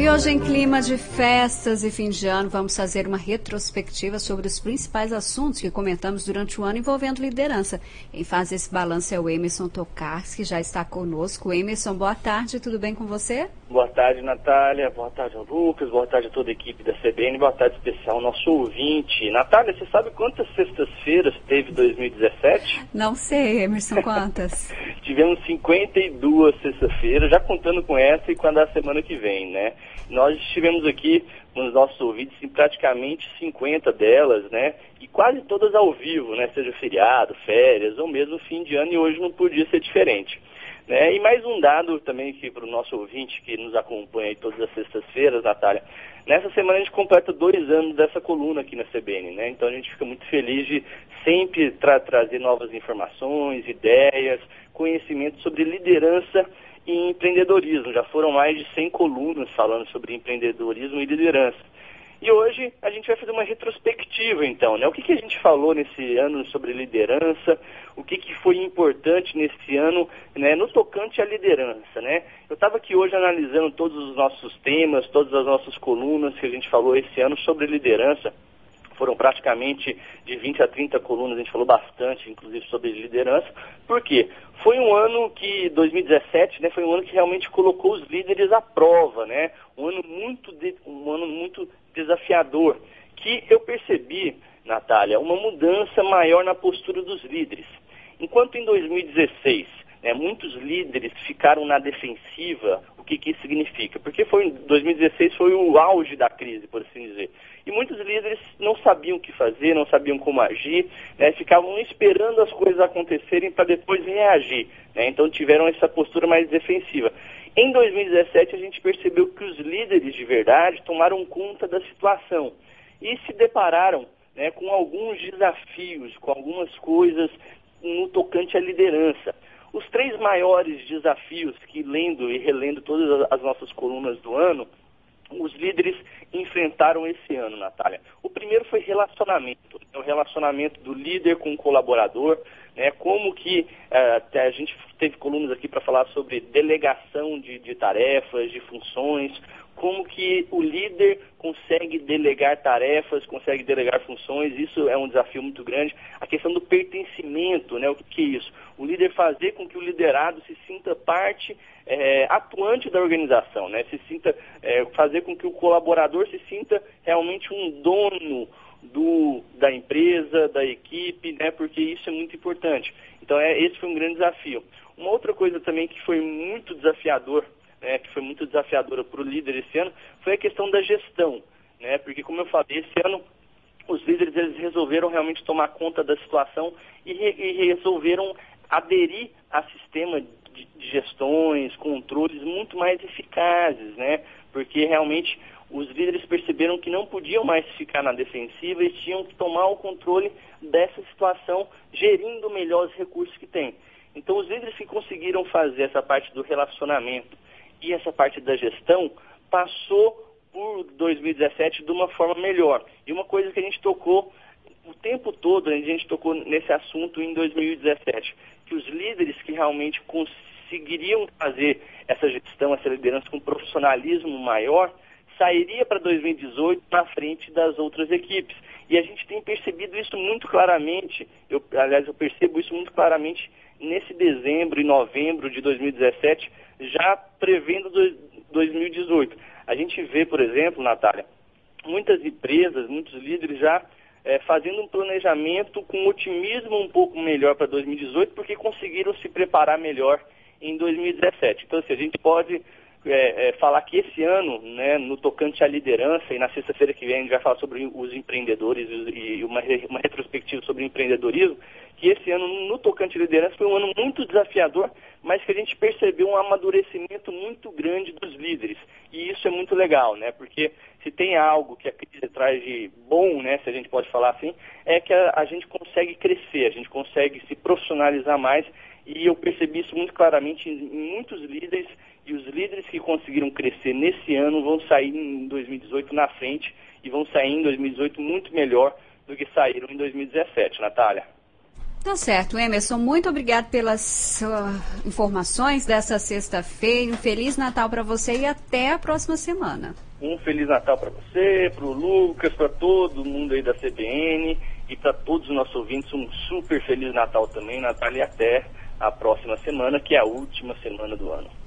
E hoje, em clima de festas e fim de ano, vamos fazer uma retrospectiva sobre os principais assuntos que comentamos durante o ano envolvendo liderança. Quem faz esse balanço é o Emerson Tocars, que já está conosco. Emerson, boa tarde, tudo bem com você? Boa tarde, Natália. Boa tarde ao Lucas. Boa tarde a toda a equipe da CBN. Boa tarde especial ao nosso ouvinte. Natália, você sabe quantas sextas-feiras teve 2017? Não sei, Emerson, quantas? Tivemos 52 sextas-feiras, já contando com essa e com a da semana que vem, né? Nós estivemos aqui com os nossos ouvintes em praticamente 50 delas, né? E quase todas ao vivo, né? Seja feriado, férias ou mesmo fim de ano, e hoje não podia ser diferente. Né? E mais um dado também aqui para o nosso ouvinte que nos acompanha todas as sextas-feiras, Natália. Nessa semana a gente completa dois anos dessa coluna aqui na CBN, né? Então a gente fica muito feliz de sempre tra trazer novas informações, ideias, conhecimento sobre liderança e empreendedorismo. Já foram mais de 100 colunas falando sobre empreendedorismo e liderança. E hoje a gente vai fazer uma retrospectiva, então, né? O que, que a gente falou nesse ano sobre liderança, o que, que foi importante nesse ano, né, no tocante à liderança, né? Eu estava aqui hoje analisando todos os nossos temas, todas as nossas colunas que a gente falou esse ano sobre liderança foram praticamente de 20 a 30 colunas, a gente falou bastante, inclusive, sobre liderança. Por quê? Foi um ano que, 2017, né, foi um ano que realmente colocou os líderes à prova, né? Um ano muito, de, um ano muito desafiador, que eu percebi, Natália, uma mudança maior na postura dos líderes. Enquanto em 2016 né, muitos líderes ficaram na defensiva, o que, que isso significa? Porque foi 2016 foi o auge da crise, por assim dizer. E muitos líderes não sabiam o que fazer, não sabiam como agir, né, ficavam esperando as coisas acontecerem para depois reagir. Né, então tiveram essa postura mais defensiva. Em 2017 a gente percebeu que os líderes de verdade tomaram conta da situação e se depararam né, com alguns desafios, com algumas coisas no tocante à liderança. Os três maiores desafios que, lendo e relendo todas as nossas colunas do ano, os líderes enfrentaram esse ano, Natália. O primeiro foi relacionamento, né, o relacionamento do líder com o colaborador, né, como que uh, a gente teve colunas aqui para falar sobre delegação de, de tarefas, de funções, como que o líder consegue delegar tarefas, consegue delegar funções, isso é um desafio muito grande. A questão do pertencimento, né? O que é isso? O líder fazer com que o liderado se sinta parte é, atuante da organização, né? Se sinta, é, fazer com que o colaborador se sinta realmente um dono do, da empresa, da equipe, né? Porque isso é muito importante. Então, é, esse foi um grande desafio. Uma outra coisa também que foi muito desafiador né, que foi muito desafiadora para o líder esse ano, foi a questão da gestão. Né, porque, como eu falei, esse ano os líderes eles resolveram realmente tomar conta da situação e, re, e resolveram aderir a sistema de, de gestões, controles muito mais eficazes, né? Porque realmente os líderes perceberam que não podiam mais ficar na defensiva e tinham que tomar o controle dessa situação, gerindo melhor os recursos que têm. Então, os líderes que conseguiram fazer essa parte do relacionamento, e essa parte da gestão passou por 2017 de uma forma melhor. E uma coisa que a gente tocou o tempo todo, a gente tocou nesse assunto em 2017, que os líderes que realmente conseguiriam fazer essa gestão, essa liderança com profissionalismo maior, sairia para 2018 na frente das outras equipes. E a gente tem percebido isso muito claramente, eu, aliás, eu percebo isso muito claramente nesse dezembro e novembro de 2017, já prevendo 2018. A gente vê, por exemplo, Natália, muitas empresas, muitos líderes já é, fazendo um planejamento com otimismo um pouco melhor para 2018, porque conseguiram se preparar melhor em 2017. Então, assim, a gente pode é, é, falar que esse ano, né, no tocante à liderança, e na sexta-feira que vem a gente vai falar sobre os empreendedores e uma, uma retrospectiva sobre empreendedorismo, que esse ano, no tocante à liderança, foi um ano muito desafiador, mas que a gente percebeu um amadurecimento muito grande dos líderes. E isso é muito legal, né? Porque se tem algo que a crise traz de bom, né, se a gente pode falar assim, é que a, a gente consegue crescer, a gente consegue se profissionalizar mais, e eu percebi isso muito claramente em, em muitos líderes e os líderes que conseguiram crescer nesse ano vão sair em 2018 na frente e vão sair em 2018 muito melhor do que saíram em 2017, Natália. Tá certo, Emerson. Muito obrigado pelas uh, informações dessa sexta-feira. Um Feliz Natal para você e até a próxima semana. Um Feliz Natal para você, para o Lucas, para todo mundo aí da CBN e para todos os nossos ouvintes. Um super Feliz Natal também, Natal e até a próxima semana, que é a última semana do ano.